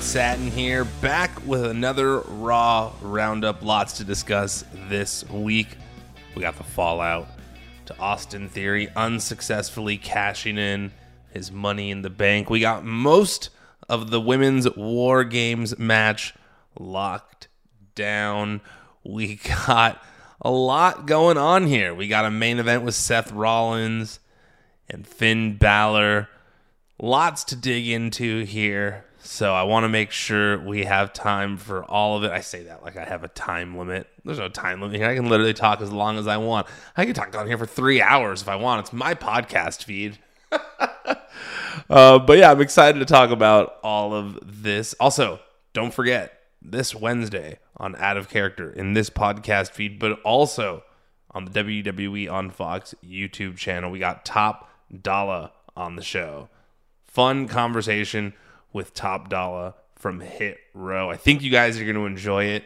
Satin here, back with another Raw Roundup. Lots to discuss this week. We got the fallout to Austin Theory unsuccessfully cashing in his money in the bank. We got most of the women's War Games match locked down. We got a lot going on here. We got a main event with Seth Rollins and Finn Balor. Lots to dig into here. So I want to make sure we have time for all of it. I say that like I have a time limit. There's no time limit here. I can literally talk as long as I want. I can talk down here for three hours if I want. It's my podcast feed. uh, but yeah, I'm excited to talk about all of this. Also, don't forget this Wednesday on Out of Character in this podcast feed, but also on the WWE on Fox YouTube channel. We got Top Dollar on the show. Fun conversation with Top Dollar from Hit Row. I think you guys are going to enjoy it.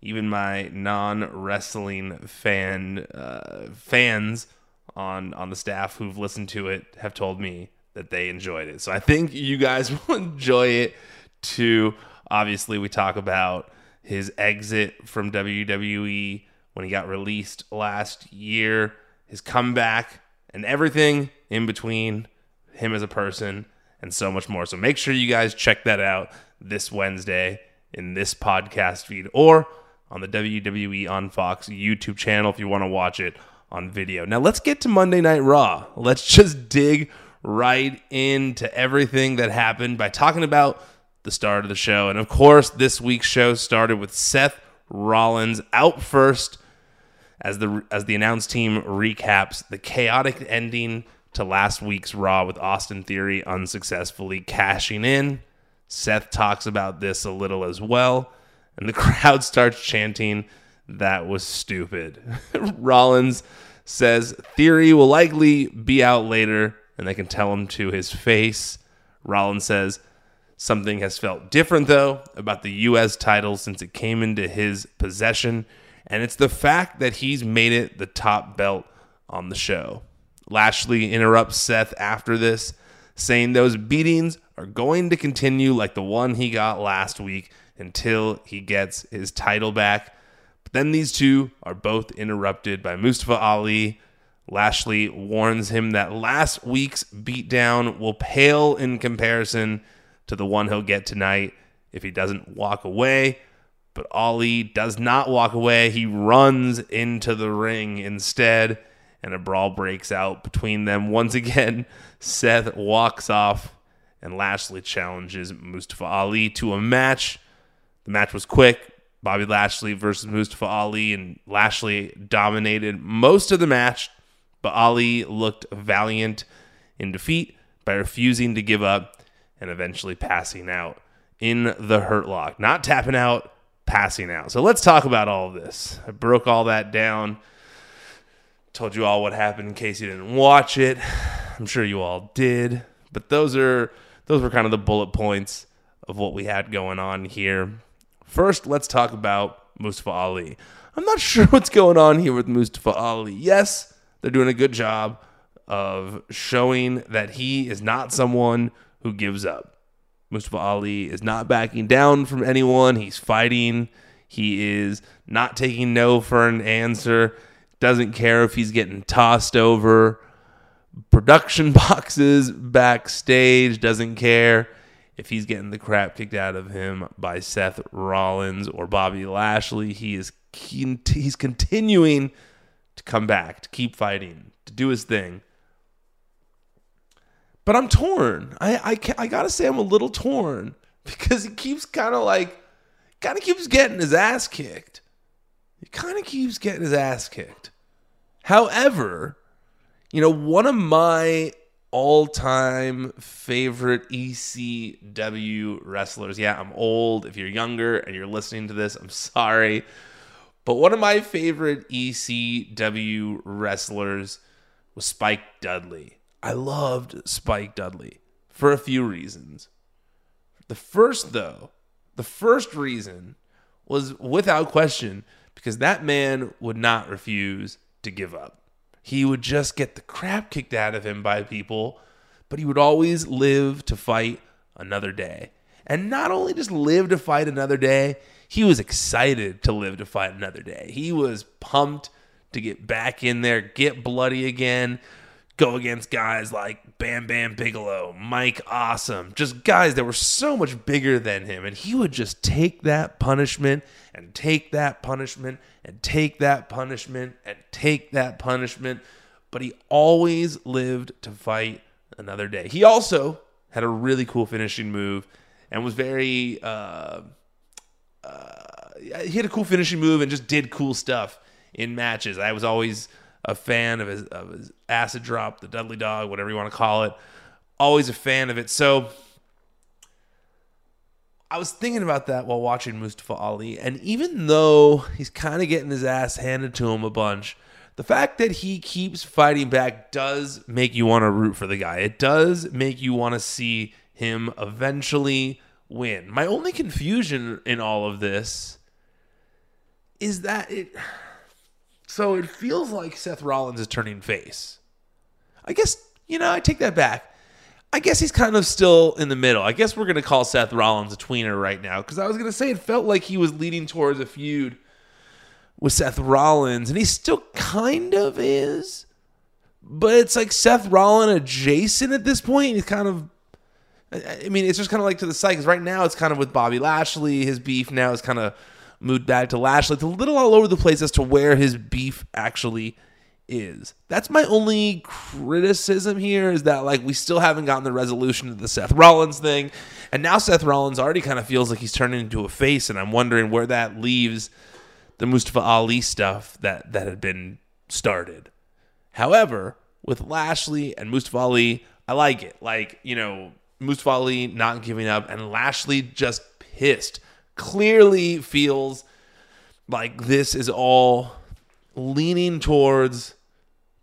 Even my non-wrestling fan uh, fans on on the staff who've listened to it have told me that they enjoyed it. So I think you guys will enjoy it too. Obviously, we talk about his exit from WWE when he got released last year, his comeback, and everything in between, him as a person, and so much more. So make sure you guys check that out this Wednesday in this podcast feed or on the WWE on Fox YouTube channel if you want to watch it on video. Now let's get to Monday Night Raw. Let's just dig right into everything that happened by talking about the start of the show. And of course, this week's show started with Seth Rollins out first as the as the announced team recaps the chaotic ending to last week's Raw with Austin Theory unsuccessfully cashing in. Seth talks about this a little as well, and the crowd starts chanting, That was stupid. Rollins says Theory will likely be out later, and they can tell him to his face. Rollins says, Something has felt different, though, about the U.S. title since it came into his possession, and it's the fact that he's made it the top belt on the show. Lashley interrupts Seth after this, saying those beatings are going to continue like the one he got last week until he gets his title back. But then these two are both interrupted by Mustafa Ali. Lashley warns him that last week's beatdown will pale in comparison to the one he'll get tonight if he doesn't walk away. But Ali does not walk away. He runs into the ring instead, and a brawl breaks out between them. Once again, Seth walks off, and Lashley challenges Mustafa Ali to a match. The match was quick. Bobby Lashley versus Mustafa Ali, and Lashley dominated most of the match, but Ali looked valiant in defeat by refusing to give up and eventually passing out in the hurt lock. Not tapping out, passing out. So let's talk about all of this. I broke all that down. Told you all what happened in case you didn't watch it. I'm sure you all did. But those are those were kind of the bullet points of what we had going on here. First, let's talk about Mustafa Ali. I'm not sure what's going on here with Mustafa Ali. Yes, they're doing a good job of showing that he is not someone who gives up. Mustafa Ali is not backing down from anyone. He's fighting. He is not taking no for an answer. Doesn't care if he's getting tossed over production boxes backstage. Doesn't care if he's getting the crap kicked out of him by Seth Rollins or Bobby Lashley. He is he's continuing to come back, to keep fighting, to do his thing. But I'm torn. I I, I gotta say I'm a little torn because he keeps kind of like kind of keeps getting his ass kicked. He kind of keeps getting his ass kicked. However, you know, one of my all-time favorite ECW wrestlers. Yeah, I'm old. If you're younger and you're listening to this, I'm sorry. But one of my favorite ECW wrestlers was Spike Dudley. I loved Spike Dudley for a few reasons. The first, though, the first reason was without question because that man would not refuse to give up. He would just get the crap kicked out of him by people, but he would always live to fight another day. and not only just live to fight another day, he was excited to live to fight another day. He was pumped to get back in there, get bloody again, go against guys like Bam Bam Bigelow, Mike Awesome, just guys that were so much bigger than him. And he would just take that punishment and take that punishment and take that punishment and take that punishment. But he always lived to fight another day. He also had a really cool finishing move and was very. Uh, uh, he had a cool finishing move and just did cool stuff in matches. I was always a fan of his, of his acid drop, the Dudley Dog, whatever you want to call it. Always a fan of it. So I was thinking about that while watching Mustafa Ali, and even though he's kind of getting his ass handed to him a bunch, the fact that he keeps fighting back does make you want to root for the guy. It does make you want to see him eventually win. My only confusion in all of this is that it so it feels like Seth Rollins is turning face. I guess, you know, I take that back. I guess he's kind of still in the middle. I guess we're going to call Seth Rollins a tweener right now because I was going to say it felt like he was leading towards a feud with Seth Rollins, and he still kind of is. But it's like Seth Rollins adjacent at this point. He's kind of, I mean, it's just kind of like to the side because right now it's kind of with Bobby Lashley. His beef now is kind of moved back to Lashley. It's a little all over the place as to where his beef actually is. That's my only criticism here is that like we still haven't gotten the resolution of the Seth Rollins thing. And now Seth Rollins already kind of feels like he's turning into a face and I'm wondering where that leaves the Mustafa Ali stuff that that had been started. However, with Lashley and Mustafa Ali, I like it. Like, you know, Mustafa Ali not giving up and Lashley just pissed clearly feels like this is all leaning towards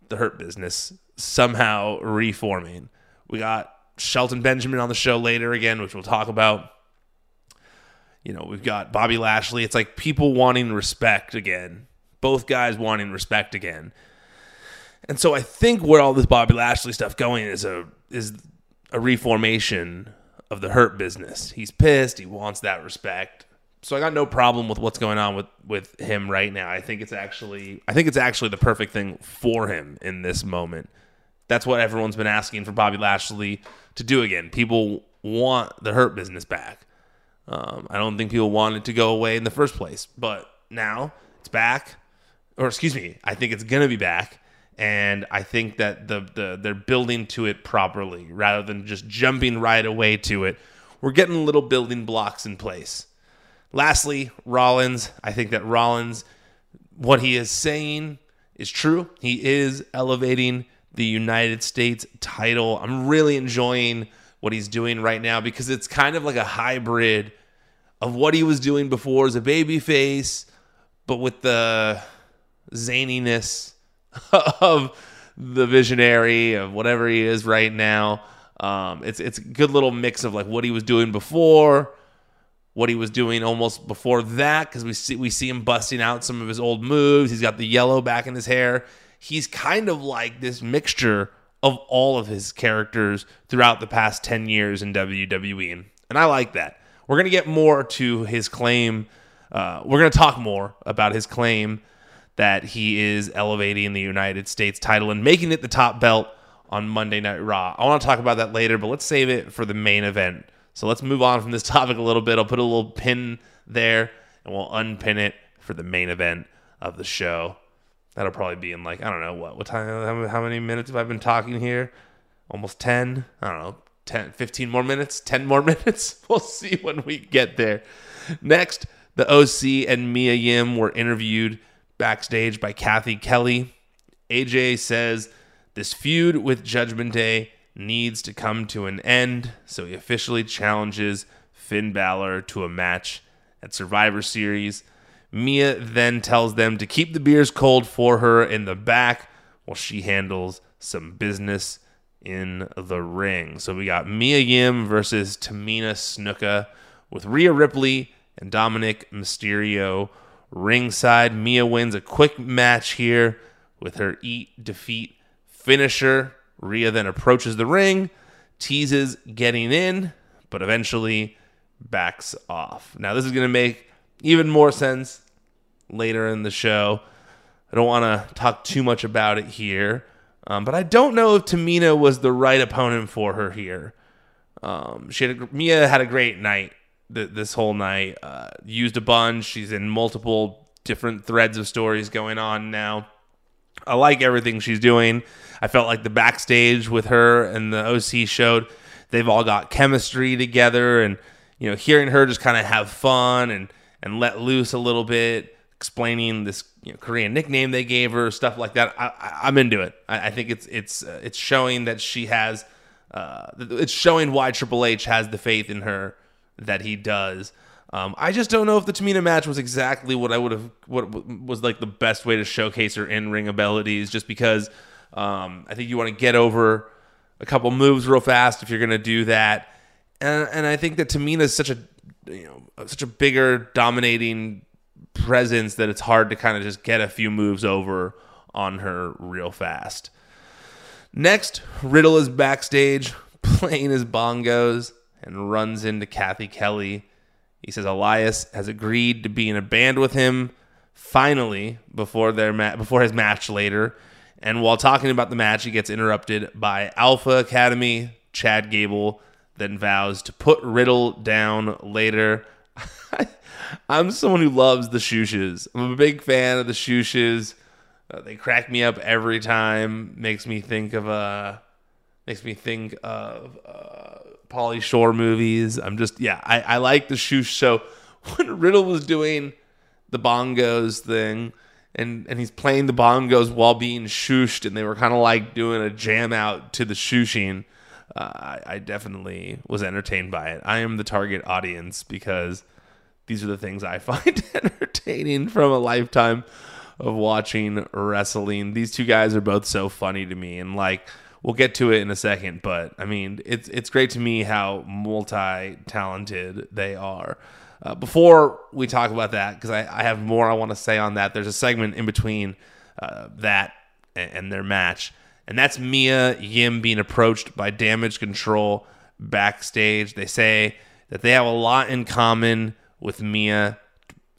the hurt business somehow reforming. We got Shelton Benjamin on the show later again, which we'll talk about. You know, we've got Bobby Lashley. It's like people wanting respect again. Both guys wanting respect again. And so I think where all this Bobby Lashley stuff going is a is a reformation of the hurt business. He's pissed. He wants that respect so I got no problem with what's going on with with him right now. I think it's actually I think it's actually the perfect thing for him in this moment. That's what everyone's been asking for Bobby Lashley to do again. People want the hurt business back. Um, I don't think people want it to go away in the first place, but now it's back, or excuse me, I think it's gonna be back, and I think that the the they're building to it properly rather than just jumping right away to it. We're getting little building blocks in place. Lastly, Rollins. I think that Rollins, what he is saying is true. He is elevating the United States title. I'm really enjoying what he's doing right now because it's kind of like a hybrid of what he was doing before as a babyface, but with the zaniness of the visionary of whatever he is right now. Um, it's it's a good little mix of like what he was doing before what he was doing almost before that because we see we see him busting out some of his old moves. He's got the yellow back in his hair. He's kind of like this mixture of all of his characters throughout the past 10 years in WWE. And I like that. We're going to get more to his claim. Uh, we're going to talk more about his claim that he is elevating the United States title and making it the top belt on Monday Night Raw. I want to talk about that later, but let's save it for the main event so let's move on from this topic a little bit. I'll put a little pin there and we'll unpin it for the main event of the show. That'll probably be in like, I don't know what, what time, how many minutes have I been talking here? Almost 10? I don't know, 10, 15 more minutes, 10 more minutes. We'll see when we get there. Next, the OC and Mia Yim were interviewed backstage by Cathy Kelley. AJ says this feud with Judgment Day needs to come to an end, so he officially challenges Finn Balor to a match at Survivor Series. Mia then tells them to keep the beers cold for her in the back while she handles some business in the ring. So we got Mia Yim versus Tamina Snuka with Rhea Ripley and Dominic Mysterio ringside. Mia wins a quick match here with her eat defeat finisher. Rhea then approaches the ring, teases getting in, but eventually backs off. Now, this is going to make even more sense later in the show. I don't want to talk too much about it here, um, but I don't know if Tamina was the right opponent for her here. Um, she had a, Mia had a great night th- this whole night. Uh, used a bunch. She's in multiple different threads of stories going on now. I like everything she's doing. I felt like the backstage with her and the OC showed they've all got chemistry together, and you know, hearing her just kind of have fun and and let loose a little bit, explaining this you know, Korean nickname they gave her, stuff like that. I, am into it. I, I, think it's it's uh, it's showing that she has. Uh, it's showing why Triple H has the faith in her that he does. Um, I just don't know if the Tamina match was exactly what I would have, what was like the best way to showcase her in ring abilities, just because um, I think you want to get over a couple moves real fast if you're going to do that. And, and I think that Tamina is such a, you know, such a bigger dominating presence that it's hard to kind of just get a few moves over on her real fast. Next, Riddle is backstage playing his bongos and runs into Cathy Kelley he says Elias has agreed to be in a band with him finally before their ma- before his match later. And while talking about the match, he gets interrupted by Alpha Academy. Chad Gable then vows to put Riddle down later. I'm someone who loves the shooshes. I'm a big fan of the shooshes. Uh, they crack me up every time. Makes me think of uh makes me think of uh, Pauly Shore movies. I'm just yeah, I, I like the shoosh. So when Riddle was doing the bongos thing and and he's playing the bongos while being shooshed and they were kind of like doing a jam out to the shooshing. Uh, I, I definitely was entertained by it. I am the target audience because these are the things I find entertaining from a lifetime of watching wrestling. These two guys are both so funny to me and like we'll get to it in a second, but I mean, it's it's great to me how multi talented they are. Uh, before we talk about that, because I, I, have more I want to say on that, there's a segment in between uh, that and, and, their match, and that's Mia Yim being approached by Damage Control backstage. They say that they have a lot in common with Mia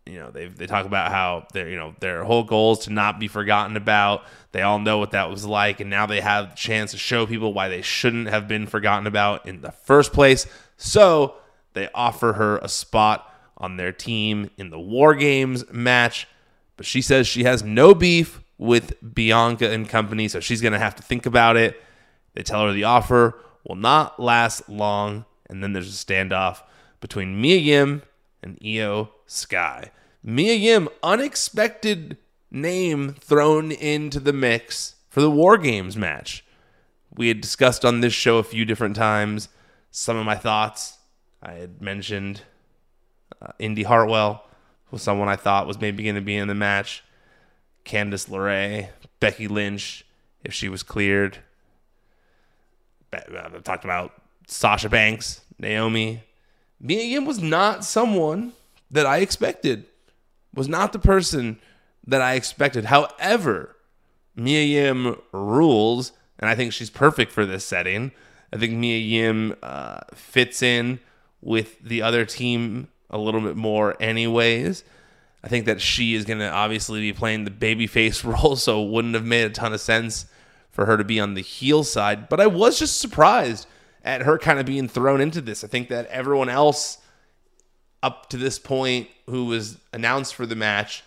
you know they they talk about how their you know their whole goal is to not be forgotten about. They all know what that was like, and now they have the chance to show people why they shouldn't have been forgotten about in the first place. So they offer her a spot on their team in the War Games match, but she says she has no beef with Bianca and company, so she's gonna have to think about it. They tell her the offer will not last long, and then there's a standoff between Mia Yim and Iyo Sky. Mia Yim, unexpected name thrown into the mix for the War Games match. We had discussed on this show a few different times some of my thoughts. I had mentioned uh, Indi Hartwell was someone I thought was maybe going to be in the match. Candice LeRae, Becky Lynch, if she was cleared. I've talked about Sasha Banks, Naomi. Mia Yim was not someone that I expected was not the person that I expected. However, Mia Yim rules, and I think she's perfect for this setting. I think Mia Yim uh, fits in with the other team a little bit more, anyways. I think that she is going to obviously be playing the babyface role, so it wouldn't have made a ton of sense for her to be on the heel side. But I was just surprised at her kind of being thrown into this. I think that everyone else up to this point who was announced for the match,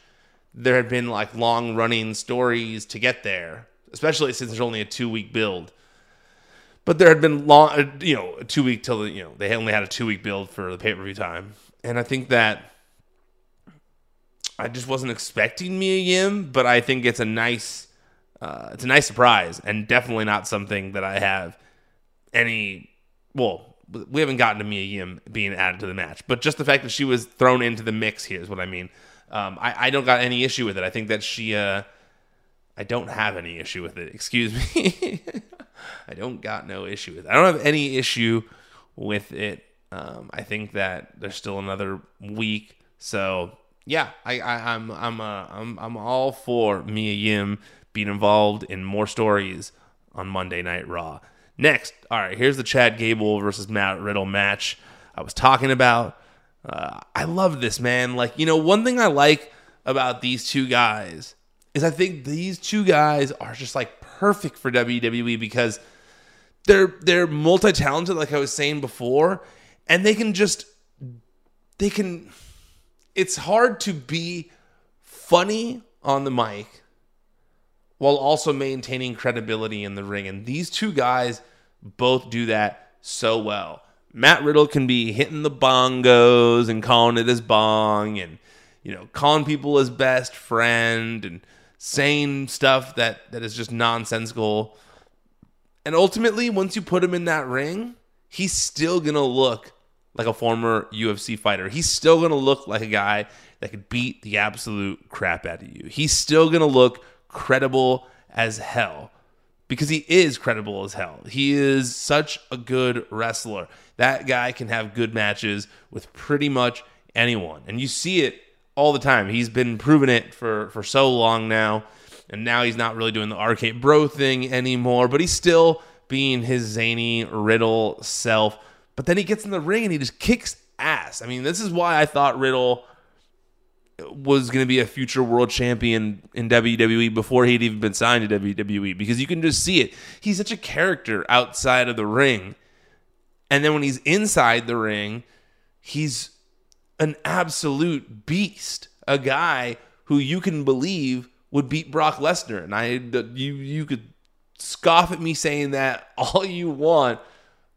there had been like long running stories to get there, especially since there's only a two week build. But there had been long, uh, you know, a two week till you know they only had a two week build for the pay per view time, and I think that I just wasn't expecting Mia Yim, but I think it's a nice, uh, it's a nice surprise, and definitely not something that I have any well we haven't gotten to Mia Yim being added to the match, but just the fact that she was thrown into the mix here is what I mean. Um, I, I don't got any issue with it. I think that she, uh, I don't have any issue with it. Excuse me. I don't got no issue with it. I don't have any issue with it. Um, I think that there's still another week, so yeah, I, I am I'm I'm, uh, I'm I'm all for Mia Yim being involved in more stories on Monday Night Raw. Next, all right, here's the Chad Gable versus Matt Riddle match I was talking about. Uh, I love this, man. Like, you know, one thing I like about these two guys is I think these two guys are just like perfect for WWE because they're they're multi-talented like I was saying before and they can just they can it's hard to be funny on the mic while also maintaining credibility in the ring and these two guys both do that so well. Matt Riddle can be hitting the bongos and calling it his bong and you know, calling people his best friend and saying stuff that that is just nonsensical. And ultimately, once you put him in that ring, he's still going to look like a former UFC fighter. He's still going to look like a guy that could beat the absolute crap out of you. He's still going to look credible as hell because he is credible as hell. He is such a good wrestler. That guy can have good matches with pretty much anyone. And you see it all the time. He's been proving it for for so long now, and now he's not really doing the arcade Bro thing anymore, but he's still being his zany Riddle self. But then he gets in the ring and he just kicks ass. I mean, this is why I thought Riddle was going to be a future world champion in WWE before he'd even been signed to WWE because you can just see it. He's such a character outside of the ring. And then when he's inside the ring, he's an absolute beast, a guy who you can believe would beat Brock Lesnar. And I you you could scoff at me saying that all you want,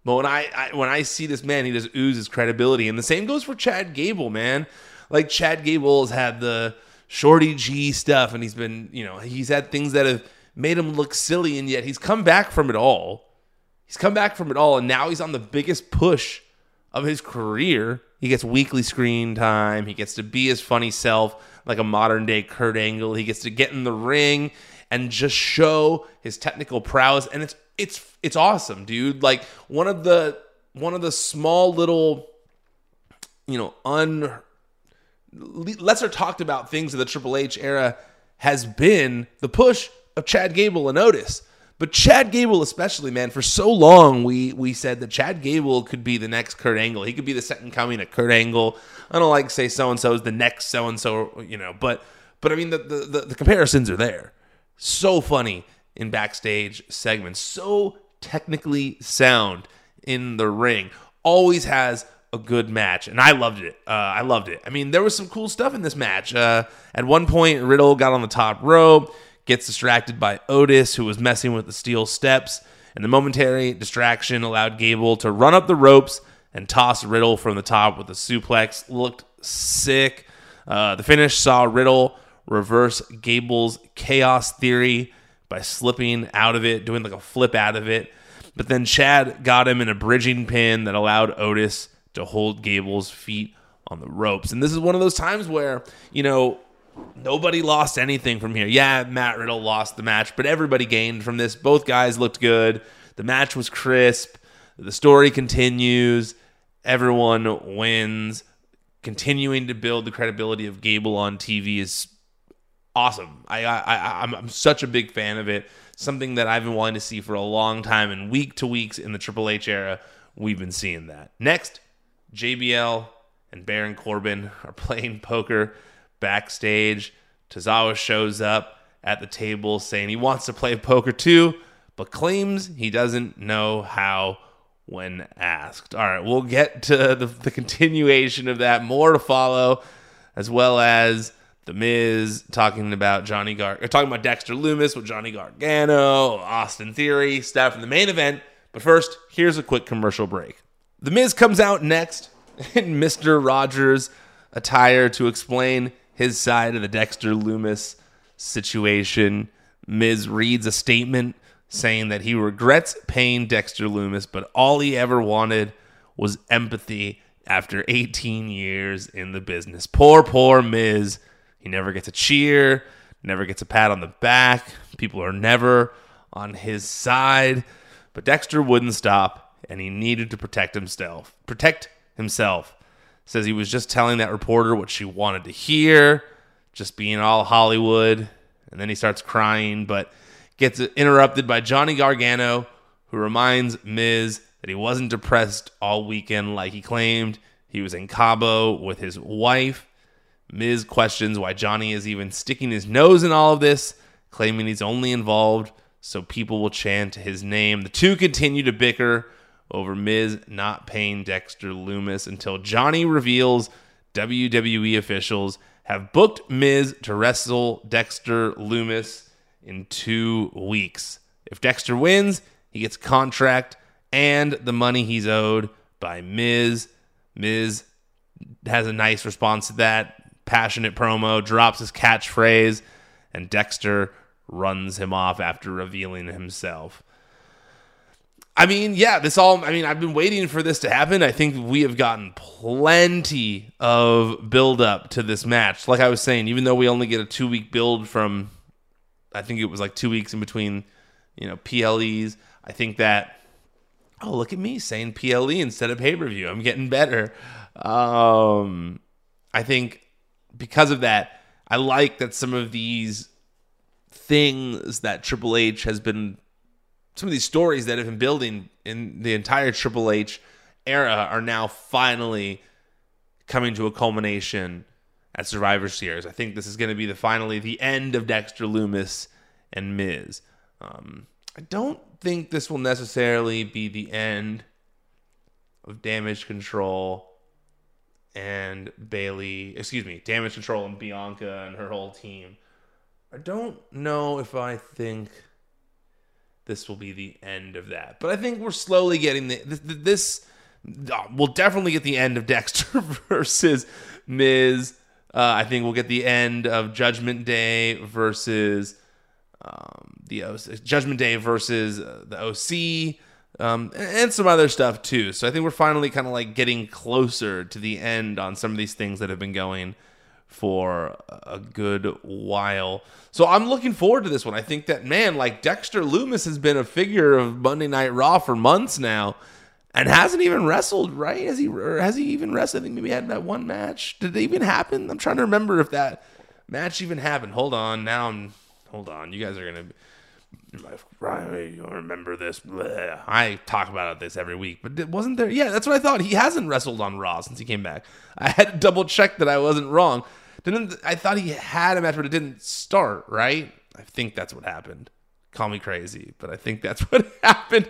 but when I, I when I see this man, he just oozes credibility. And the same goes for Chad Gable, man. Like Chad Gable has had the Shorty G stuff, and he's been, you know, he's had things that have made him look silly, and yet he's come back from it all. He's come back from it all, and now he's on the biggest push of his career. He gets weekly screen time. He gets to be his funny self, like a modern day Kurt Angle. He gets to get in the ring and just show his technical prowess, and it's it's it's awesome, dude. Like one of the one of the small little, you know, un lesser talked about things of the Triple H era has been the push of Chad Gable and Otis. But Chad Gable, especially, man, for so long we we said that Chad Gable could be the next Kurt Angle. He could be the second coming of Kurt Angle. I don't like say so and so is the next so and so, you know, but but I mean the, the the comparisons are there. So funny in backstage segments, so technically sound in the ring. Always has a good match, and I loved it. Uh, I loved it. I mean, there was some cool stuff in this match. Uh, at one point, Riddle got on the top rope gets distracted by Otis, who was messing with the steel steps, and the momentary distraction allowed Gable to run up the ropes and toss Riddle from the top with a suplex. Looked sick. Uh, the finish saw Riddle reverse Gable's chaos theory by slipping out of it, doing like a flip out of it. But then Chad got him in a bridging pin that allowed Otis to hold Gable's feet on the ropes. And this is one of those times where, you know, Nobody lost anything from here. Yeah, Matt Riddle lost the match, but everybody gained from this. Both guys looked good. The match was crisp. The story continues. Everyone wins. Continuing to build the credibility of Gable on TV is awesome. I, I, I'm, I'm such a big fan of it. Something that I've been wanting to see for a long time, and week to weeks in the Triple H era, we've been seeing that. Next, JBL and Baron Corbin are playing poker backstage. Tozawa shows up at the table saying he wants to play poker too, but claims he doesn't know how when asked. All right, we'll get to the, the continuation of that. More to follow, as well as the Miz talking about Johnny Gar, uh, talking about Dexter Lumis with Johnny Gargano, Austin Theory stuff in the main event. But first, here's a quick commercial break. The Miz comes out next in Mister Rogers attire to explain his side of the Dexter Lumis situation. Miz reads a statement saying that he regrets paying Dexter Lumis, but all he ever wanted was empathy after 18 years in the business. Poor, poor Miz. He never gets a cheer, never gets a pat on the back. People are never on his side. But Dexter wouldn't stop, and he needed to protect himself. Protect himself says he was just telling that reporter what she wanted to hear, just being all Hollywood. And then he starts crying, but gets interrupted by Johnny Gargano, who reminds Miz that he wasn't depressed all weekend like he claimed. He was in Cabo with his wife. Miz questions why Johnny is even sticking his nose in all of this, claiming he's only involved so people will chant his name. The two continue to bicker over Miz not paying Dexter Lumis until Johnny reveals WWE officials have booked Miz to wrestle Dexter Lumis in two weeks. If Dexter wins, he gets a contract and the money he's owed by Miz. Miz has a nice response to that. Passionate promo, drops his catchphrase, and Dexter runs him off after revealing himself. I mean, yeah, this all, I mean, I've been waiting for this to happen. I think we have gotten plenty of build up to this match. Like I was saying, even though we only get a two week build from, I think it was like two weeks in between, you know, PLEs, I think that, oh, look at me saying PLE instead of pay per view. I'm getting better. Um, I think because of that, I like that some of these things that Triple H has been, some of these stories that have been building in the entire Triple H era are now finally coming to a culmination at Survivor Series. I think this is going to be the finally the end of Dexter Lumis and Miz. Um, I don't think this will necessarily be the end of Damage Control and Bayley. excuse me, Damage Control and Bianca and her whole team. I don't know if I think this will be the end of that, but I think we're slowly getting the, this. this uh, we'll definitely get the end of Dexter versus Miz. Uh, I think we'll get the end of Judgment Day versus um, the Judgment Day versus uh, the OC um, and some other stuff too. So I think we're finally kind of like getting closer to the end on some of these things that have been going for a good while. So I'm looking forward to this one. I think that man, like Dexter Lumis has been a figure of Monday Night Raw for months now. And hasn't even wrestled, right? Has he? Has he even wrestled? I think maybe had that one match. Did it even happen? I'm trying to remember if that match even happened. Hold on, now I'm. Hold on, you guys are gonna you remember this? I talk about this every week, but it wasn't there? Yeah, that's what I thought. He hasn't wrestled on Raw since he came back. I had to double check that I wasn't wrong. Didn't I thought he had a match, but it didn't start. Right? I think that's what happened. Call me crazy, but I think that's what happened.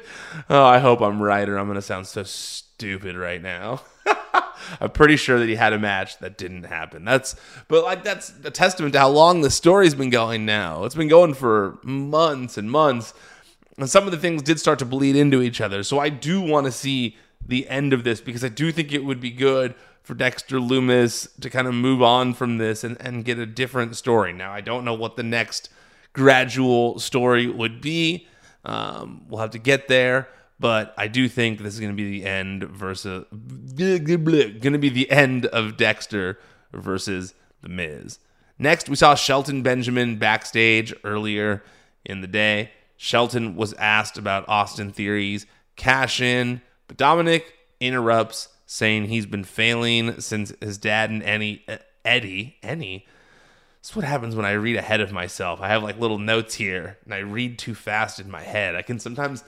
Oh, I hope I'm right, or I'm gonna sound so stupid right now. I'm pretty sure that he had a match that didn't happen. That's but like that's a testament to how long the story's been going now. It's been going for months and months. And some of the things did start to bleed into each other. So I do want to see the end of this because I do think it would be good for Dexter Lumis to kind of move on from this and, and get a different story. Now, I don't know what the next gradual story would be. Um, we'll have to get there. But I do think this is going to be the end versus going to be the end of Dexter versus the Miz. Next, we saw Shelton Benjamin backstage earlier in the day. Shelton was asked about Austin Theory's cash in, but Dominic interrupts, saying he's been failing since his dad and uh, Eddie, Eddie, Eddie. That's what happens when I read ahead of myself. I have like little notes here, and I read too fast in my head. I can sometimes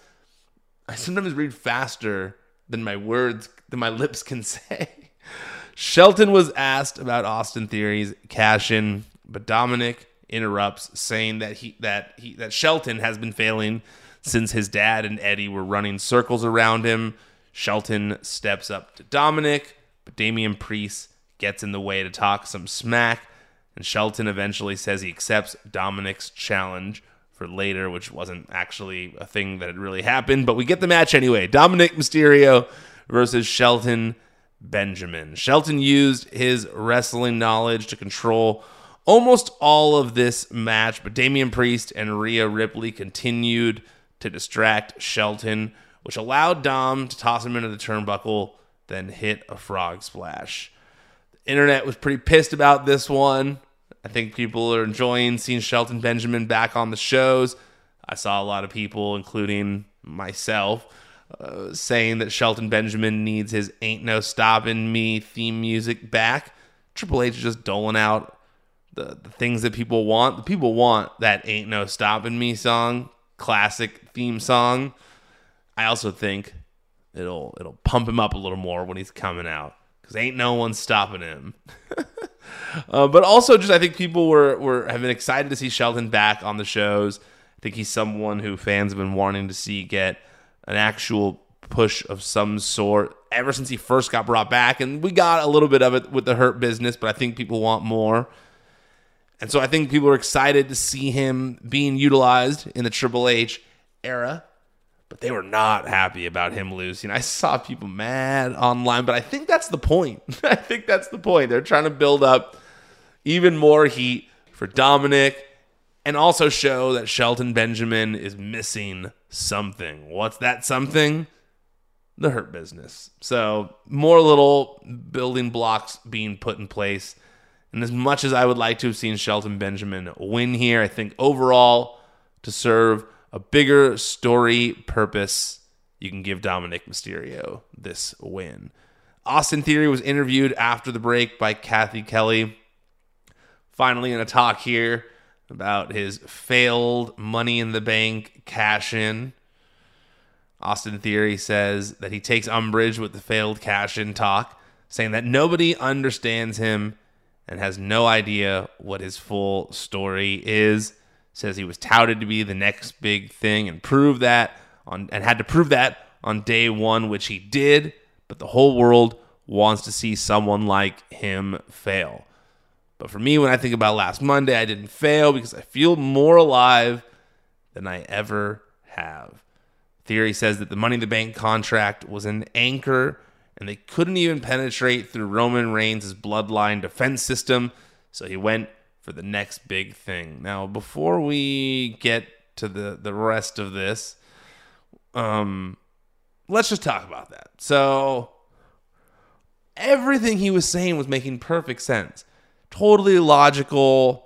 I sometimes read faster than my words than my lips can say. Shelton was asked about Austin Theory's cash in, but Dominic interrupts, saying that he that he that Shelton has been failing since his dad and Eddie were running circles around him. Shelton steps up to Dominic, but Damian Priest gets in the way to talk some smack, and Shelton eventually says he accepts Dominic's challenge for later, which wasn't actually a thing that had really happened. But we get the match anyway. Dominic Mysterio versus Shelton Benjamin. Shelton used his wrestling knowledge to control almost all of this match, but Damian Priest and Rhea Ripley continued to distract Shelton, which allowed Dom to toss him into the turnbuckle, then hit a frog splash. The internet was pretty pissed about this one. I think people are enjoying seeing Shelton Benjamin back on the shows. I saw a lot of people, including myself, uh, saying that Shelton Benjamin needs his Ain't No Stopping Me theme music back. Triple H is just doling out the, the things that people want. The people want that Ain't No Stopping Me song, classic theme song. I also think it'll it'll pump him up a little more when he's coming out because ain't no one stopping him. uh, but also, just I think people were were have been excited to see Shelton back on the shows. I think he's someone who fans have been wanting to see get an actual push of some sort ever since he first got brought back, and we got a little bit of it with the Hurt Business, but I think people want more. And so I think people are excited to see him being utilized in the Triple H era but they were not happy about him losing. I saw people mad online, but I think that's the point. I think that's the point. They're trying to build up even more heat for Dominic and also show that Shelton Benjamin is missing something. What's that something? The hurt business. So, more little building blocks being put in place. And as much as I would like to have seen Shelton Benjamin win here, I think overall to serve a bigger story purpose, you can give Dominic Mysterio this win. Austin Theory was interviewed after the break by Cathy Kelley. Finally, in a talk here about his failed Money in the Bank cash in. Austin Theory says that he takes umbrage with the failed cash in talk, saying that nobody understands him and has no idea what his full story is says he was touted to be the next big thing and prove that on and had to prove that on day one, which he did. But the whole world wants to see someone like him fail. But for me, when I think about last Monday, I didn't fail because I feel more alive than I ever have. Theory says that the Money in the Bank contract was an anchor and they couldn't even penetrate through Roman Reigns' bloodline defense system. So he went for the next big thing. Now, before we get to the the rest of this, um, let's just talk about that. So, everything he was saying was making perfect sense, totally logical.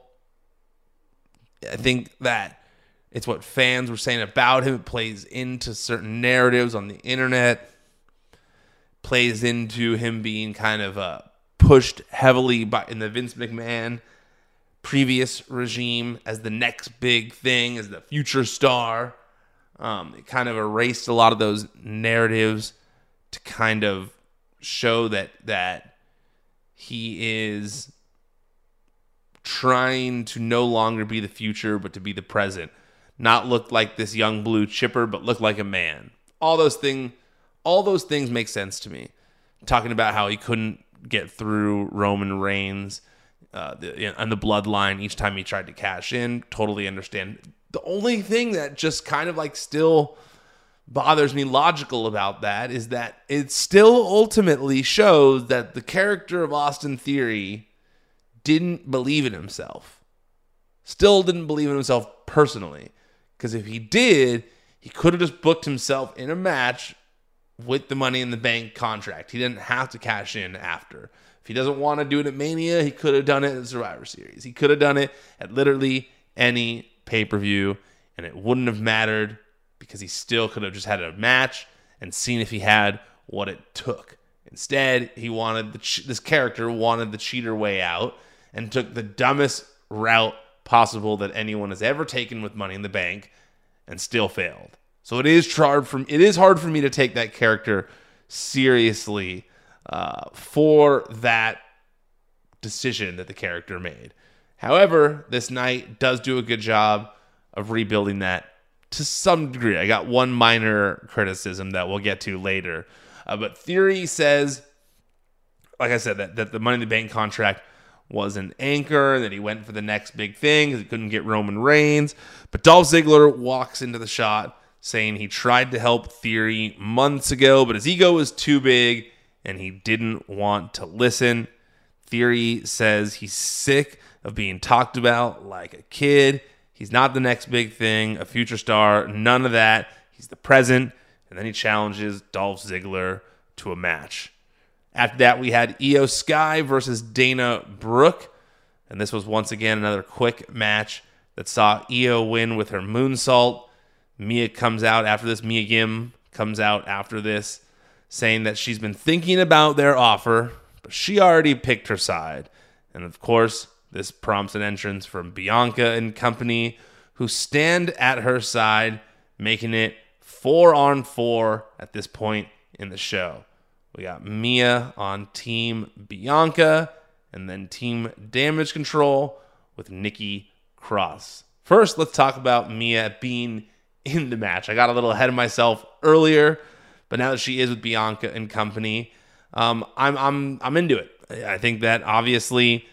I think that it's what fans were saying about him. It plays into certain narratives on the internet, plays into him being kind of uh, pushed heavily by in the Vince McMahon previous regime as the next big thing, as the future star. Um, it kind of erased a lot of those narratives to kind of show that that he is trying to no longer be the future but to be the present. Not look like this young blue chipper but look like a man. All those things all those things make sense to me. Talking about how he couldn't get through roman reigns uh, the, on the bloodline each time he tried to cash in. Totally understand. The only thing that just kind of like still bothers me logical about that is that it still ultimately shows that the character of Austin Theory didn't believe in himself. Still didn't believe in himself personally. Because if he did, he could have just booked himself in a match with the money in the bank contract. He didn't have to cash in after he doesn't want to do it at Mania, he could have done it at Survivor Series. He could have done it at literally any pay per view, and it wouldn't have mattered because he still could have just had a match and seen if he had what it took. Instead, he wanted the this character wanted the cheater way out and took the dumbest route possible that anyone has ever taken with Money in the Bank, and still failed. So it is hard for it is hard for me to take that character seriously uh, for that decision that the character made. However, this night does do a good job of rebuilding that to some degree. I got one minor criticism that we'll get to later. Uh, but Theory says, like I said, that, that the Money in the Bank contract was an anchor, that he went for the next big thing because he couldn't get Roman Reigns. But Dolph Ziggler walks into the shot saying he tried to help Theory months ago, but his ego was too big and he didn't want to listen. Theory says he's sick of being talked about like a kid. He's not the next big thing, a future star, none of that. He's the present. And then he challenges Dolph Ziggler to a match. After that, we had Iyo Sky versus Dana Brooke. And this was once again another quick match that saw Iyo win with her moonsault. Mia comes out after this. Mia Yim comes out after this saying that she's been thinking about their offer, but she already picked her side. And of course, this prompts an entrance from Bianca and company, who stand at her side, making it four on four at this point in the show. We got Mia on Team Bianca, and then Team Damage Control with Nikki Cross. First, let's talk about Mia being in the match. I got a little ahead of myself earlier, but now that she is with Bianca and company, um, I'm I'm I'm into it. I think that obviously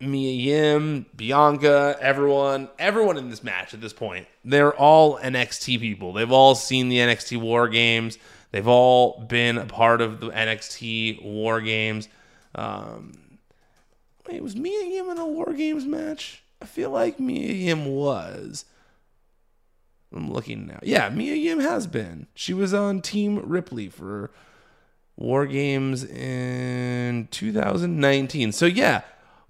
Mia Yim, Bianca, everyone, everyone in this match at this point, they're all NXT people. They've all seen the NXT War Games. They've all been a part of the NXT War Games. Um, wait, was Mia Yim in a War Games match? I feel like Mia Yim was. I'm looking now. Yeah, Mia Yim has been. She was on Team Ripley for War Games in 2019. So yeah,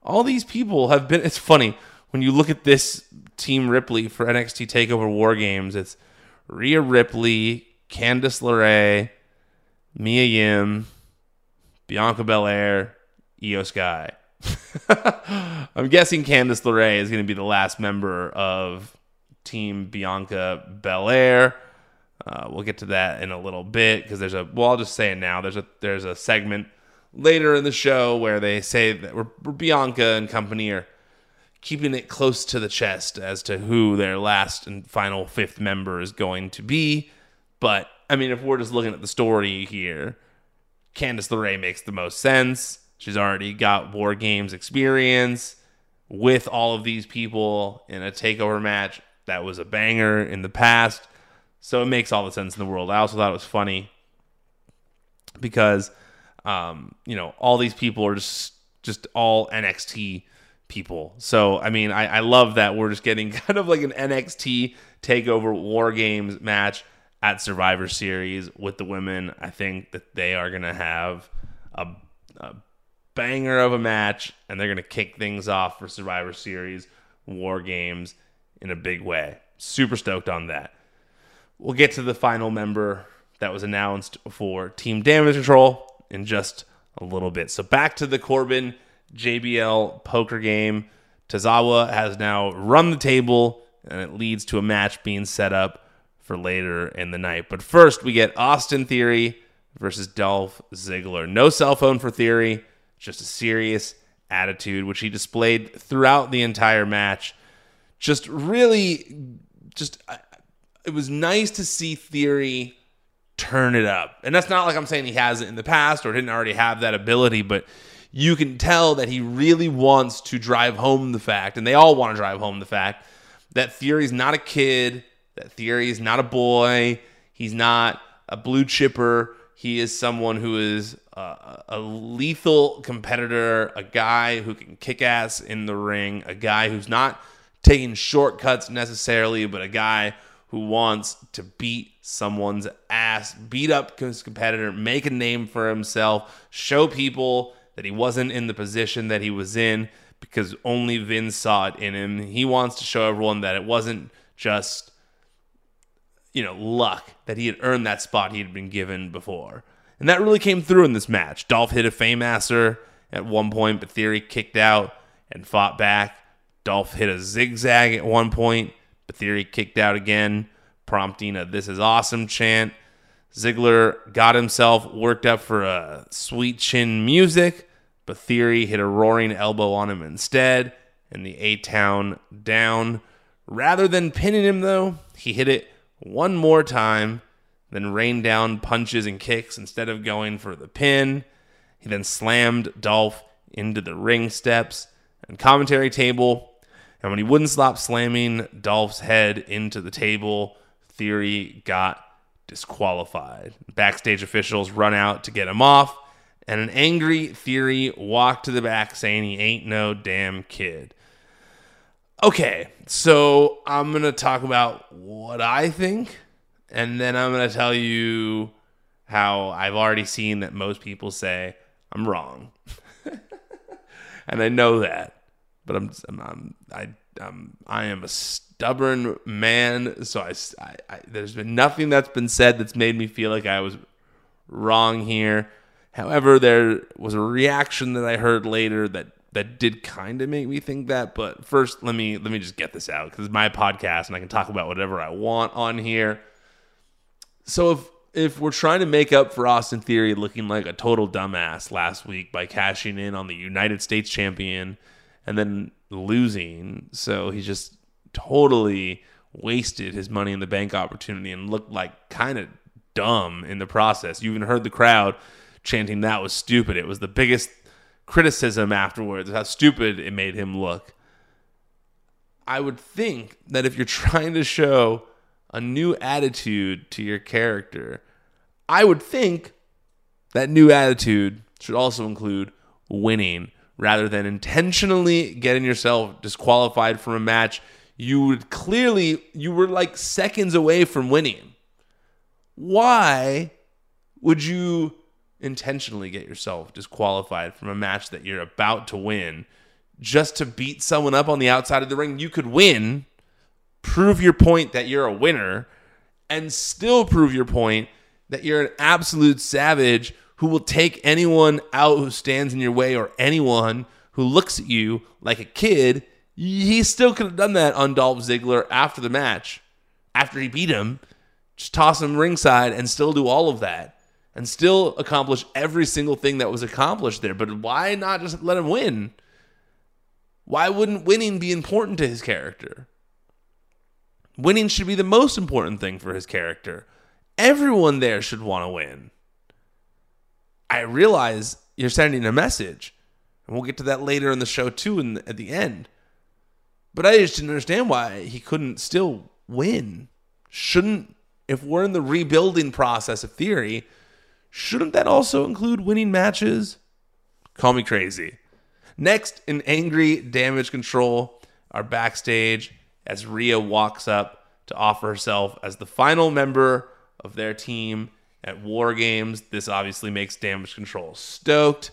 all these people have been. It's funny when you look at this Team Ripley for NXT Takeover War Games. It's Rhea Ripley, Candice LeRae, Mia Yim, Bianca Belair, Iyo Sky. I'm guessing Candice LeRae is going to be the last member of Team Bianca Belair. Uh, we'll get to that in a little bit because there's a. Well, I'll just say it now. There's a there's a segment later in the show where they say that we're, we're Bianca and company are keeping it close to the chest as to who their last and final fifth member is going to be. But I mean, if we're just looking at the story here, Candice LeRae makes the most sense. She's already got war games experience with all of these people in a takeover match that was a banger in the past. So it makes all the sense in the world. I also thought it was funny because um, you know, all these people are just just all NXT people. So I mean, I, I love that we're just getting kind of like an NXT takeover war games match at Survivor Series with the women. I think that they are gonna have a, a banger of a match and they're gonna kick things off for Survivor Series war games in a big way. Super stoked on that. We'll get to the final member that was announced for Team Damage Control in just a little bit. So back to the Corbin JBL poker game. Tozawa has now run the table, and it leads to a match being set up for later in the night. But first, we get Austin Theory versus Dolph Ziggler. No cell phone for Theory, just a serious attitude, which he displayed throughout the entire match. Just really, just it was nice to see Theory turn it up. And that's not like I'm saying he hasn't in the past or didn't already have that ability, but you can tell that he really wants to drive home the fact, and they all want to drive home the fact that Theory's not a kid, that Theory is not a boy, he's not a blue chipper. He is someone who is a, a lethal competitor, a guy who can kick ass in the ring, a guy who's not taking shortcuts necessarily, but a guy who wants to beat someone's ass, beat up his competitor, make a name for himself, show people that he wasn't in the position that he was in because only Vince saw it in him. He wants to show everyone that it wasn't just you know, luck that he had earned that spot he had been given before. And that really came through in this match. Dolph hit a Fameasser at one point, but Theory kicked out and fought back. Dolph hit a zigzag at one point, but Theory kicked out again, prompting a This is awesome chant. Ziggler got himself worked up for a sweet chin music, but Theory hit a roaring elbow on him instead, and the A Town down. Rather than pinning him, though, he hit it one more time, then rained down punches and kicks instead of going for the pin. He then slammed Dolph into the ring steps and commentary table and when he wouldn't stop slamming Dolph's head into the table, Theory got disqualified. Backstage officials run out to get him off, and an angry Theory walked to the back saying he ain't no damn kid. Okay, so I'm going to talk about what I think, and then I'm going to tell you how I've already seen that most people say I'm wrong. and I know that but I'm, I'm, I'm I um, I am a stubborn man. So I, I, I, there's been nothing that's been said that's made me feel like I was wrong here. However, there was a reaction that I heard later that that did kind of make me think that. But first, let me let me just get this out because it's my podcast and I can talk about whatever I want on here. So if if we're trying to make up for Austin Theory looking like a total dumbass last week by cashing in on the United States champion and then losing, so he just totally wasted his money in the bank opportunity and looked like kind of dumb in the process. You even heard the crowd chanting that was stupid. It was the biggest criticism afterwards how stupid it made him look. I would think that if you're trying to show a new attitude to your character, I would think that new attitude should also include winning rather than intentionally getting yourself disqualified from a match you would clearly you were like seconds away from winning. Why would you intentionally get yourself disqualified from a match that you're about to win just to beat someone up on the outside of the ring? You could win prove your point that you're a winner and still prove your point that you're an absolute savage who will take anyone out who stands in your way or anyone who looks at you like a kid. He still could have done that on Dolph Ziggler after the match, after he beat him. Just toss him ringside and still do all of that and still accomplish every single thing that was accomplished there. But why not just let him win? Why wouldn't winning be important to his character? Winning should be the most important thing for his character. Everyone there should want to win. I realize you're sending a message, and we'll get to that later in the show too, in the, at the end. But I just didn't understand why he couldn't still win. Shouldn't, if we're in the rebuilding process of theory, shouldn't that also include winning matches? Call me crazy. Next, in angry damage control, are backstage as Rhea walks up to offer herself as the final member of their team at War Games. This obviously makes damage control stoked.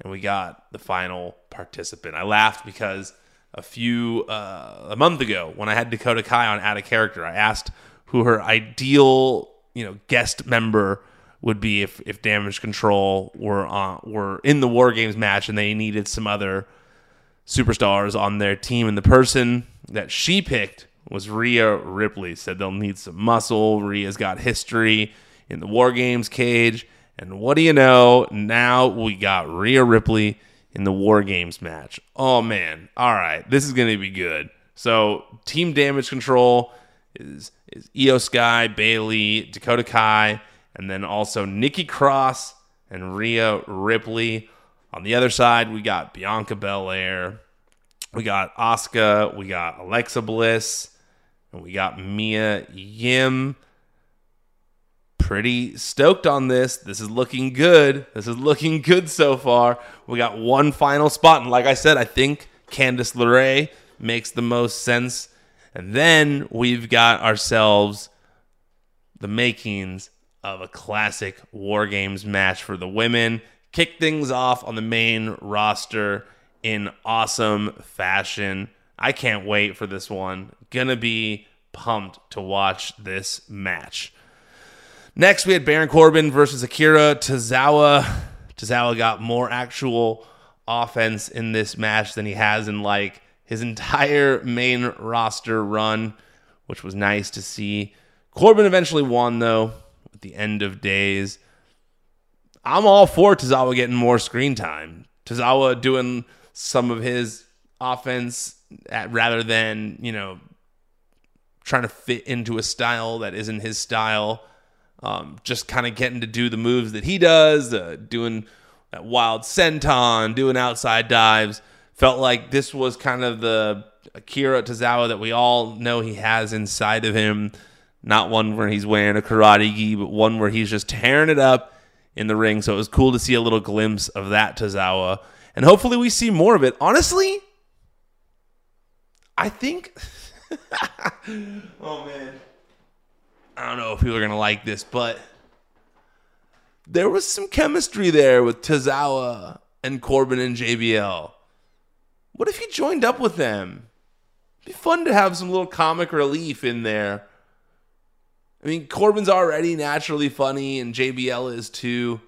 And we got the final participant. I laughed because a few, uh, a month ago, when I had Dakota Kai on Out of Character, I asked who her ideal, you know, guest member would be if, if Damage Control were on, were in the War Games match and they needed some other superstars on their team. And the person that she picked was Rhea Ripley. Said they'll need some muscle. Rhea's got history in the War Games cage. And what do you know? Now we got Rhea Ripley in the War Games match. Oh man. All right. This is going to be good. So, team damage control is is Iyo Sky, Bayley, Dakota Kai, and then also Nikki Cross and Rhea Ripley. On the other side, we got Bianca Belair, we got Asuka, we got Alexa Bliss, and we got Mia Yim. Pretty stoked on this. This is looking good. This is looking good so far. We got one final spot. And like I said, I think Candice LeRae makes the most sense. And then we've got ourselves the makings of a classic War Games match for the women. Kick things off on the main roster in awesome fashion. I can't wait for this one. Gonna be pumped to watch this match. Next, we had Baron Corbin versus Akira Tozawa. Tozawa got more actual offense in this match than he has in like his entire main roster run, which was nice to see. Corbin eventually won though at the end of days. I'm all for Tozawa getting more screen time. Tozawa doing some of his offense at, rather than, you know, trying to fit into a style that isn't his style. Um, just kind of getting to do the moves that he does, uh, doing that wild senton, doing outside dives. Felt like this was kind of the Akira Tozawa that we all know he has inside of him. Not one where he's wearing a karate gi, but one where he's just tearing it up in the ring. So it was cool to see a little glimpse of that Tozawa and hopefully we see more of it. Honestly, I think. oh man, I don't know if people are gonna like this, but there was some chemistry there with Tozawa and Corbin and JBL. What if he joined up with them? It'd be fun to have some little comic relief in there. I mean, Corbin's already naturally funny, and JBL is too.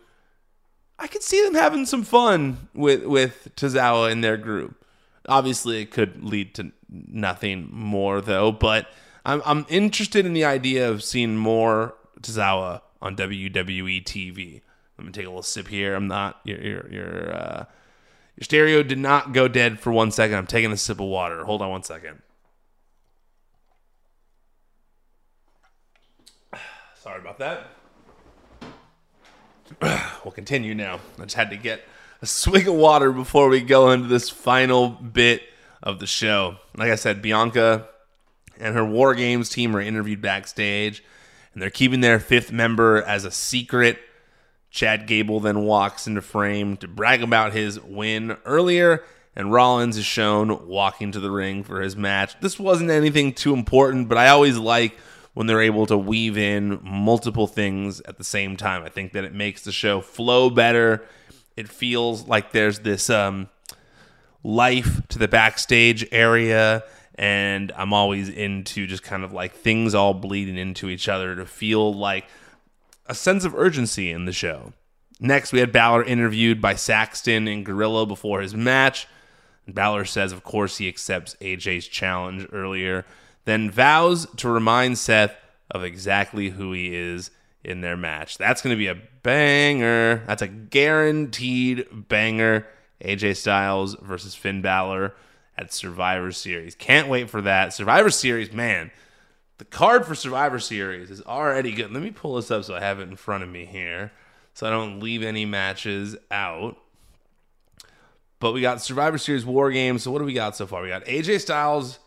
I could see them having some fun with with Tozawa in their group. Obviously, it could lead to nothing more though. But I'm I'm interested in the idea of seeing more Tozawa on WWE TV. Let me take a little sip here. I'm not your your your uh, your stereo did not go dead for one second. I'm taking a sip of water. Hold on one second. Sorry about that. we'll continue now. I just had to get a swig of water before we go into this final bit of the show. Like I said, Bianca and her War Games team are interviewed backstage, and they're keeping their fifth member as a secret. Chad Gable then walks into frame to brag about his win earlier, and Rollins is shown walking to the ring for his match. This wasn't anything too important, but I always like when they're able to weave in multiple things at the same time. I think that it makes the show flow better. It feels like there's this um, life to the backstage area and I'm always into just kind of like things all bleeding into each other to feel like a sense of urgency in the show. Next, we had Balor interviewed by Saxton and Gorilla before his match. Balor says, of course, he accepts AJ's challenge earlier, then vows to remind Seth of exactly who he is in their match. That's going to be a banger. That's a guaranteed banger. AJ Styles versus Finn Balor at Survivor Series. Can't wait for that. Survivor Series, man. The card for Survivor Series is already good. Let me pull this up so I have it in front of me here so I don't leave any matches out. But we got Survivor Series War Games. So what do we got so far? We got AJ Styles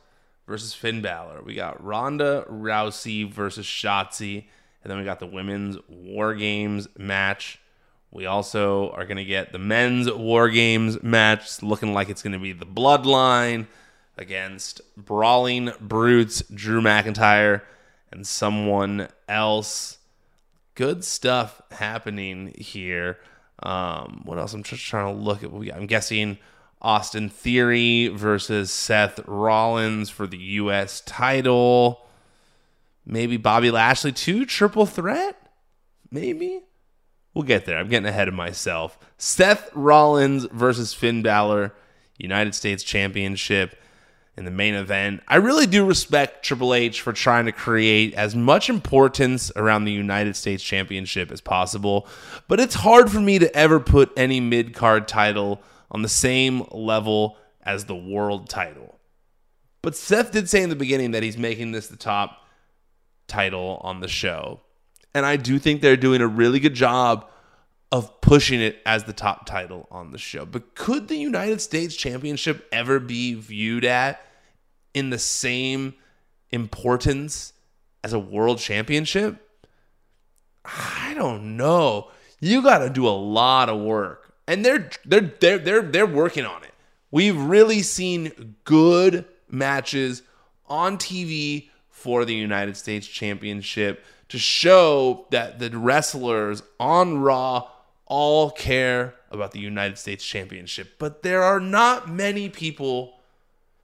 versus Finn Balor. We got Ronda Rousey versus Shotzi. And then we got the women's War Games match. We also are going to get the men's War Games match, looking like it's going to be the Bloodline against Brawling Brutes, Drew McIntyre, and someone else. Good stuff happening here. Um, what else? I'm just trying to look at. I'm guessing Austin Theory versus Seth Rollins for the U.S. title. Maybe Bobby Lashley too. Triple threat? Maybe. We'll get there. I'm getting ahead of myself. Seth Rollins versus Finn Balor, United States Championship in the main event. I really do respect Triple H for trying to create as much importance around the United States Championship as possible, but it's hard for me to ever put any mid card title on the same level as the world title. But Seth did say in the beginning that he's making this the top title on the show. And I do think they're doing a really good job of pushing it as the top title on the show. But could the United States Championship ever be viewed at in the same importance as a world championship? I don't know. You got to do a lot of work. And they're they're they're they're they're working on it. We've really seen good matches on TV for the United States Championship to show that the wrestlers on Raw all care about the United States Championship. But there are not many people,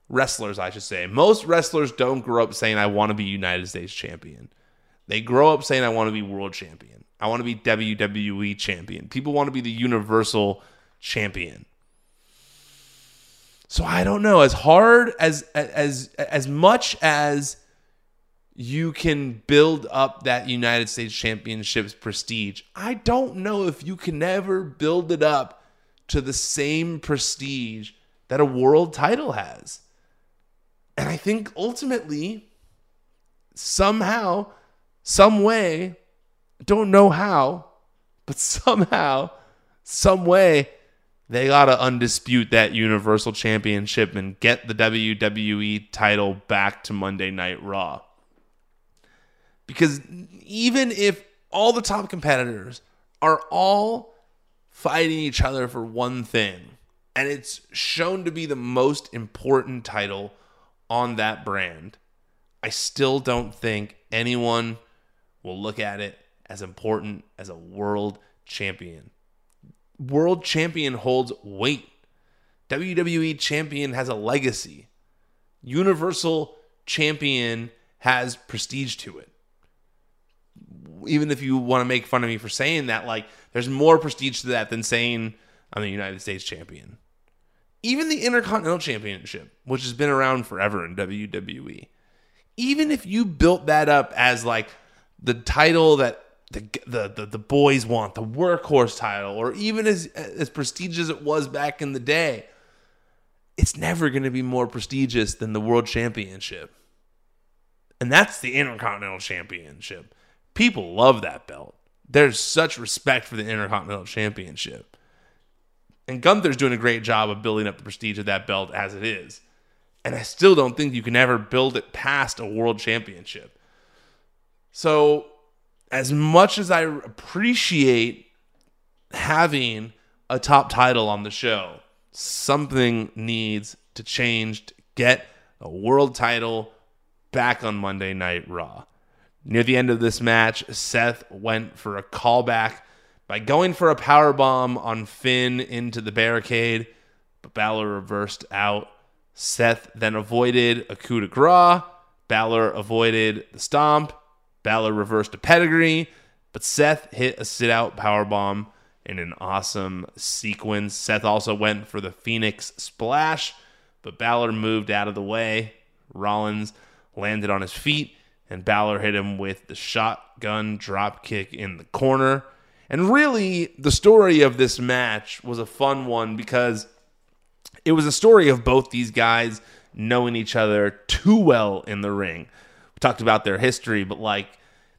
wrestlers, I should say. Most wrestlers don't grow up saying, I want to be United States champion. They grow up saying, I want to be world champion. I want to be WWE champion. People want to be the universal champion. So I don't know. As hard as as as much as you can build up that United States Championship's prestige. I don't know if you can ever build it up to the same prestige that a world title has. And I think ultimately, somehow, some way, don't know how, but somehow, some way, they got to undispute that Universal Championship and get the WWE title back to Monday Night Raw. Because even if all the top competitors are all fighting each other for one thing, and it's shown to be the most important title on that brand, I still don't think anyone will look at it as important as a world champion. World champion holds weight. WWE champion has a legacy. Universal champion has prestige to it even if you want to make fun of me for saying that, like there's more prestige to that than saying I'm the United States champion. Even the Intercontinental Championship, which has been around forever in WWE, even if you built that up as like the title that the, the the the boys want, the workhorse title, or even as as prestigious as it was back in the day, it's never going to be more prestigious than the world championship. And that's the Intercontinental Championship. People love that belt. There's such respect for the Intercontinental Championship. And Gunther's doing a great job of building up the prestige of that belt as it is. And I still don't think you can ever build it past a world championship. So, as much as I appreciate having a top title on the show, something needs to change to get a world title back on Monday Night Raw. Near the end of this match, Seth went for a callback by going for a power bomb on Finn into the barricade, but Balor reversed out. Seth then avoided a coup de grace. Balor avoided the stomp. Balor reversed a pedigree, but Seth hit a sit out power bomb in an awesome sequence. Seth also went for the Phoenix splash, but Balor moved out of the way. Rollins landed on his feet, and Balor hit him with the shotgun drop kick in the corner. And really, the story of this match was a fun one because it was a story of both these guys knowing each other too well in the ring. We talked about their history, but like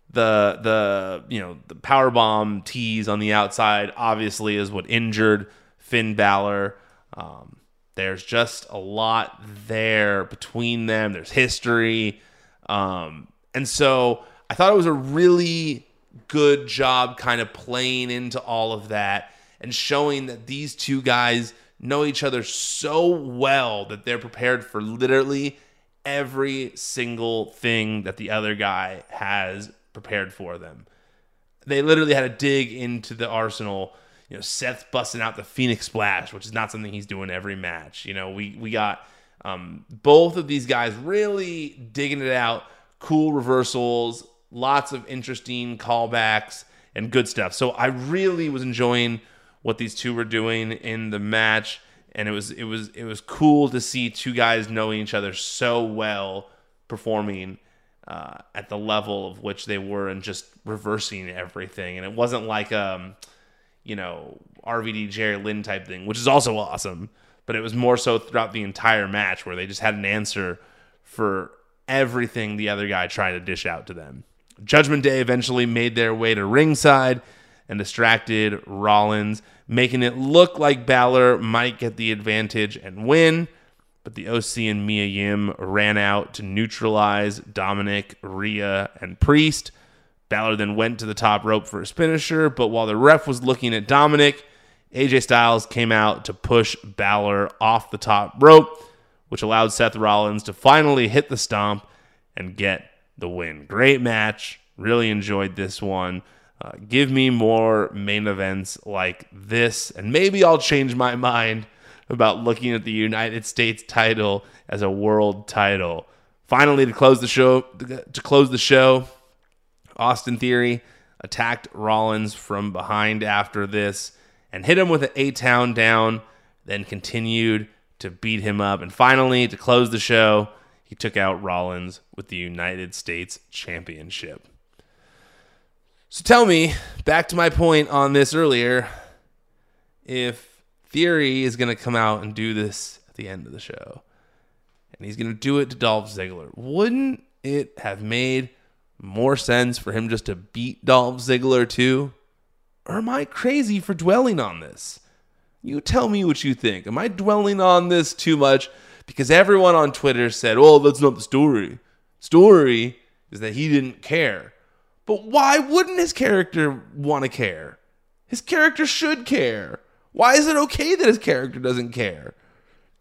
the the you know the power bomb tease on the outside obviously is what injured Finn Balor. Um, there's just a lot there between them. There's history. Um, and so I thought it was a really good job kind of playing into all of that and showing that these two guys know each other so well that they're prepared for literally every single thing that the other guy has prepared for them. They literally had to dig into the arsenal you know, Seth busting out the Phoenix Splash, which is not something he's doing every match. You know, we we got um, both of these guys really digging it out, cool reversals, lots of interesting callbacks and good stuff. So I really was enjoying what these two were doing in the match, and it was it was it was cool to see two guys knowing each other so well performing. Uh, at the level of which they were and just reversing everything. And it wasn't like um, you know, RVD Jerry Lynn type thing, which is also awesome. But it was more so throughout the entire match where they just had an answer for everything the other guy tried to dish out to them. Judgment Day eventually made their way to ringside and distracted Rollins, making it look like Balor might get the advantage and win. But the OC and Mia Yim ran out to neutralize Dominic, Rhea, and Priest Balor then went to the top rope for his finisher, but while the ref was looking at Dominic, AJ Styles came out to push Balor off the top rope, which allowed Seth Rollins to finally hit the stomp and get the win. Great match. Really enjoyed this one. Uh, give me more main events like this, and maybe I'll change my mind about looking at the United States title as a world title. Finally, to close the show, to close the show, Austin Theory attacked Rollins from behind after this and hit him with an A Town down, then continued to beat him up. And finally, to close the show, he took out Rollins with the United States Championship. So tell me, back to my point on this earlier, if Theory is going to come out and do this at the end of the show, and he's going to do it to Dolph Ziggler, wouldn't it have made more sense for him just to beat Dolph Ziggler too? Or am I crazy for dwelling on this? You tell me what you think. Am I dwelling on this too much? Because everyone on Twitter said, oh, that's not the story. Story is that he didn't care. But why wouldn't his character want to care? His character should care. Why is it okay that his character doesn't care?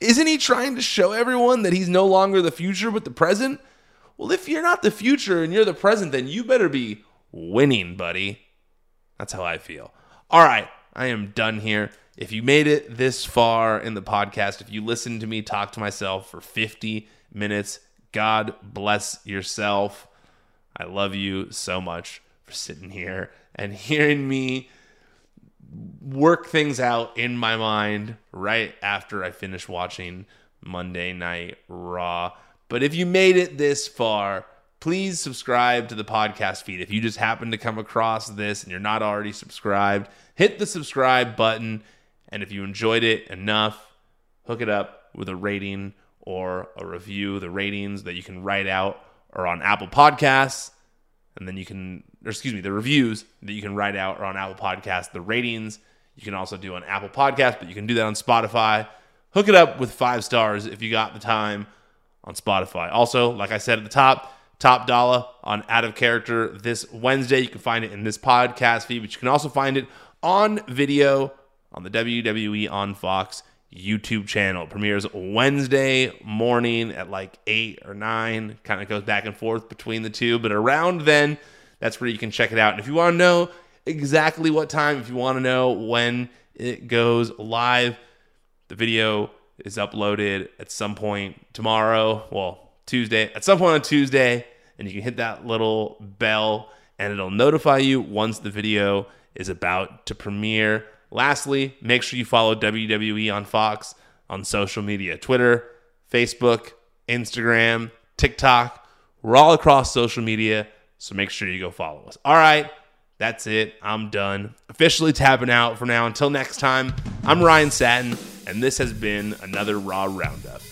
Isn't he trying to show everyone that he's no longer the future but the present? Well, if you're not the future and you're the present, then you better be winning, buddy. That's how I feel. All right, I am done here. If you made it this far in the podcast, if you listened to me talk to myself for 50 minutes, God bless yourself. I love you so much for sitting here and hearing me work things out in my mind right after I finish watching Monday Night Raw. But if you made it this far, please subscribe to the podcast feed. If you just happen to come across this and you're not already subscribed, hit the subscribe button. And if you enjoyed it enough, hook it up with a rating or a review. The ratings that you can write out are on Apple Podcasts. And then you can, or excuse me, the reviews that you can write out are on Apple Podcasts. The ratings you can also do on Apple Podcasts, but you can do that on Spotify. Hook it up with five stars if you got the time on Spotify. Also, like I said at the top, top dollar on Out of Character this Wednesday. You can find it in this podcast feed, but you can also find it on video on the WWE on Fox YouTube channel. It premieres Wednesday morning at like 8 or 9. Kind of goes back and forth between the two, but around then, that's where you can check it out. And if you want to know exactly what time, if you want to know when it goes live, the video is uploaded at some point tomorrow. Well, Tuesday, at some point on Tuesday, and you can hit that little bell and it'll notify you once the video is about to premiere. Lastly, make sure you follow WWE on Fox on social media Twitter, Facebook, Instagram, TikTok. We're all across social media, so make sure you go follow us. All right, that's it. I'm done. Officially tapping out for now. Until next time, I'm Ryan Satin, and this has been another Raw Roundup.